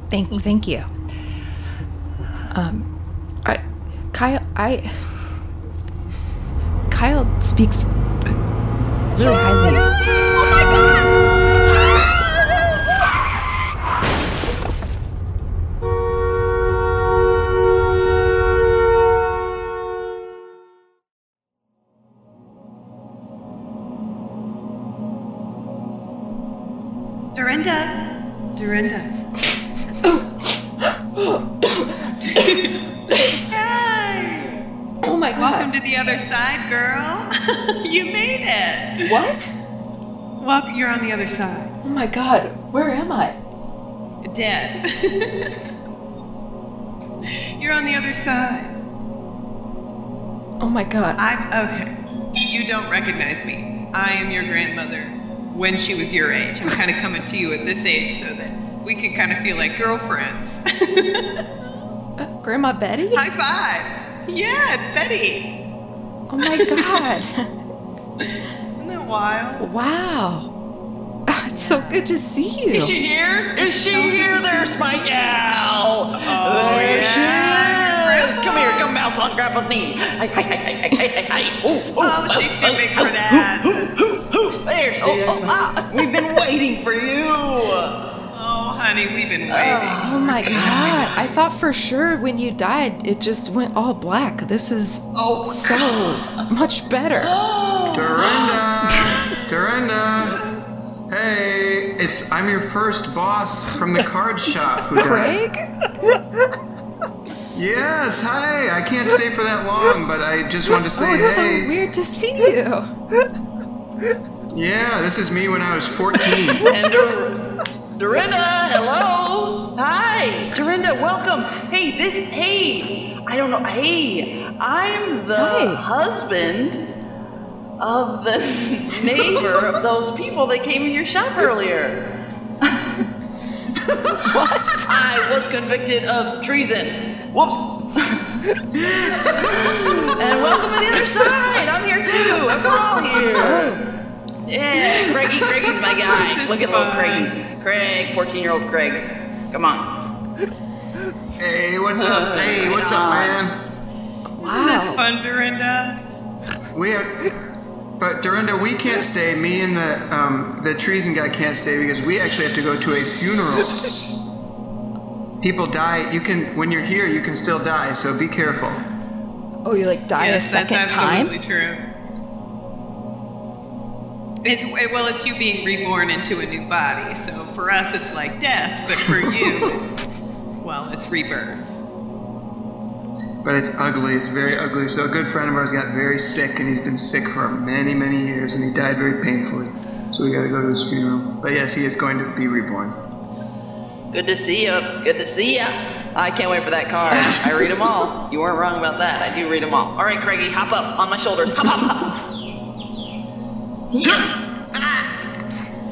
thank thank you. Um I Kyle I Kyle speaks really highly. Dorinda. Hi. Oh my god. Welcome to the other side, girl. you made it. What? Welcome. You're on the other side. Oh my god. Where am I? Dead. you're on the other side. Oh my god. I'm okay. You don't recognize me. I am your grandmother when she was your age. I'm kind of coming to you at this age so that we can kind of feel like girlfriends. Uh, Grandma Betty? High five. Yeah, it's Betty. Oh my god. Isn't that wild? wow. It's so good to see you. Is she here? Is she here? There's my gal. Oh, there she yeah. is. Come here. Come bounce on Grandpa's knee. Hi, hi, hi, hi, hi, hi, hi. Oh, Oh, she's too big for that. There she is. We've been waiting for you. Oh, honey, we've been ah. waiting. Oh my god. I thought for sure when you died it just went all black. This is Oh, so much better. Dorinda! Dorinda! Hey, it's I'm your first boss from the card shop who died. Craig? Yes, hi. I can't stay for that long, but I just wanted to oh, say Oh, it's so weird to see you. Yeah, this is me when I was 14. And Dor- Dorinda, hello. Hi, Dorinda, welcome. Hey, this, hey, I don't know, hey, I'm the Hi. husband of the neighbor of those people that came in your shop earlier. What? I was convicted of treason. Whoops. and welcome to the other side. I'm here too. I'm all here. Yeah, Craigie, Craigie's my guy. Look at little Craigie. Craig, 14 year old Craig. Come on. hey, what's up? Hey, what's up, man? Wow. Isn't this fun, Dorinda? We have, but Dorinda, we can't stay. Me and the um, the treason guy can't stay because we actually have to go to a funeral. People die. You can when you're here, you can still die. So be careful. Oh, you like die yes, a second that's time? absolutely true. It's well, it's you being reborn into a new body. So for us, it's like death, but for you, it's well, it's rebirth. But it's ugly. It's very ugly. So a good friend of ours got very sick, and he's been sick for many, many years, and he died very painfully. So we got to go to his funeral. But yes, he is going to be reborn. Good to see you. Good to see you. I can't wait for that card. I read them all. You weren't wrong about that. I do read them all. All right, Craigie, hop up on my shoulders. Hop, hop, hop. Yeah.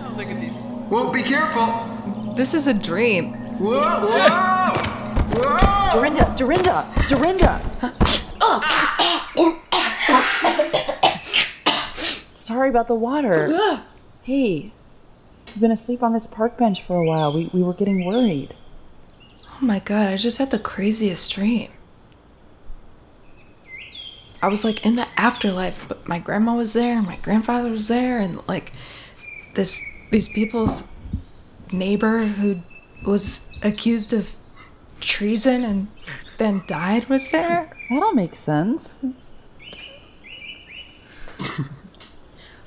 Oh, look at these. Well, be careful. This is a dream. Whoa, whoa, whoa! Dorinda, Dorinda, Dorinda. Sorry about the water. Hey, you've been asleep on this park bench for a while. We, we were getting worried. Oh my god, I just had the craziest dream. I was like in the afterlife, but my grandma was there and my grandfather was there and like this these people's neighbor who was accused of treason and then died was there. That all makes sense.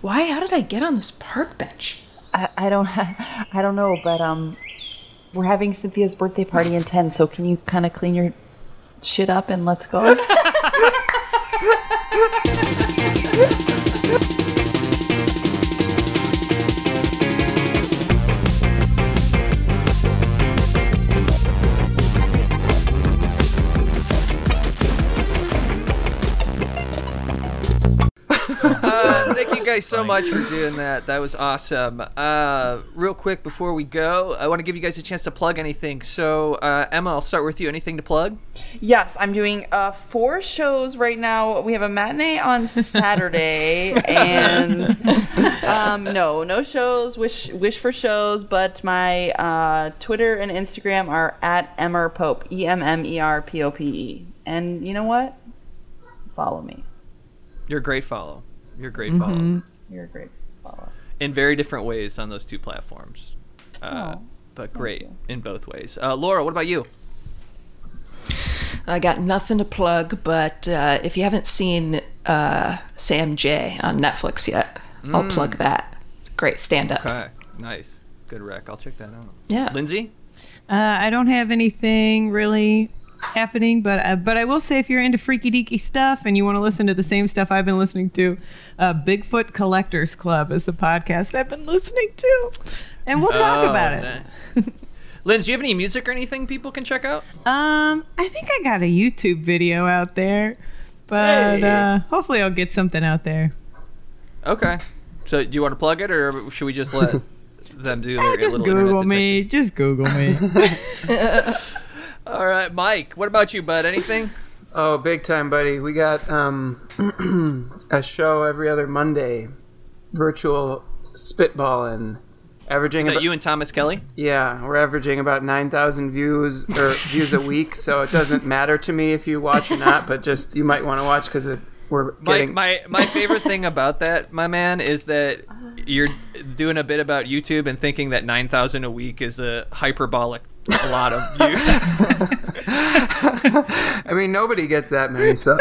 Why? How did I get on this park bench? I, I don't I don't know, but um, we're having Cynthia's birthday party in ten. So can you kind of clean your shit up and let's go? Ha ha ha ha ha! Guys so much for doing that. That was awesome. Uh, real quick before we go, I want to give you guys a chance to plug anything. So, uh, Emma, I'll start with you. Anything to plug? Yes, I'm doing uh, four shows right now. We have a matinee on Saturday, and um, no, no shows. Wish wish for shows, but my uh, Twitter and Instagram are at Emmer Pope, E M M E R P O P E. And you know what? Follow me. You're a great follow. You're a great follow. You're a great follow. In very different ways on those two platforms. Uh, Oh, but great in both ways. Uh, Laura, what about you? I got nothing to plug, but uh, if you haven't seen uh, Sam Jay on Netflix yet, I'll plug that. It's a great stand up. Okay, nice. Good rec. I'll check that out. Yeah. Lindsay? Uh, I don't have anything really happening, but uh, but I will say if you're into freaky deaky stuff and you want to listen to the same stuff I've been listening to, uh, Bigfoot Collectors Club is the podcast I've been listening to, and we'll talk Oh, about it. nice. Do you have any music or anything people can check out? Um, I think I got a YouTube video out there, but uh, hopefully I'll get something out there. Okay. So, do you want to plug it, or should we just let them do their Eh, just Google me. Just Google me. Mike. What about you, bud? Anything? Oh, big time, buddy. We got um, a show every other Monday, virtual spitballing, averaging Is that about, you and Thomas Kelly? yeah, we're averaging about nine thousand views or views a week. So it doesn't matter to me if you watch or not, but just you might want to watch because it we're My, getting. my my favorite thing about that, my man, is that you're doing a bit about YouTube and thinking that nine thousand a week is a hyperbolic a lot of views. I mean, nobody gets that many, so.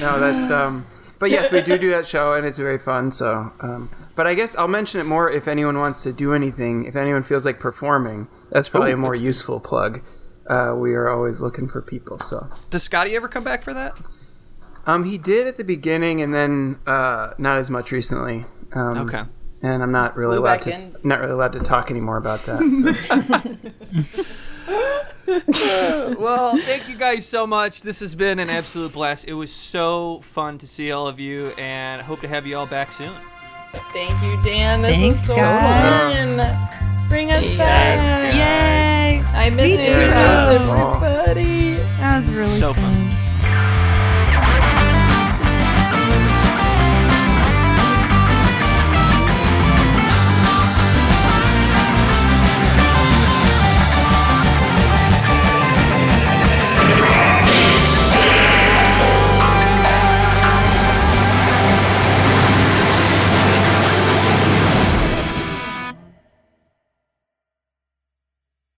no, that's um. But yes, we do do that show, and it's very fun. So, um, but I guess I'll mention it more if anyone wants to do anything. If anyone feels like performing, that's probably Ooh, a more useful plug. Uh, we are always looking for people. So, Does Scotty ever come back for that? um, he did at the beginning, and then uh, not as much recently. Um, Okay. And I'm not really Flew allowed to s- in. not really allowed to talk anymore about that. So. well, thank you guys so much. This has been an absolute blast. It was so fun to see all of you, and I hope to have you all back soon. Thank you, Dan. This Thanks, was so guys. fun. Bring us Yes. back. Yay! I miss Me you too. guys. Everybody. That was really So fun.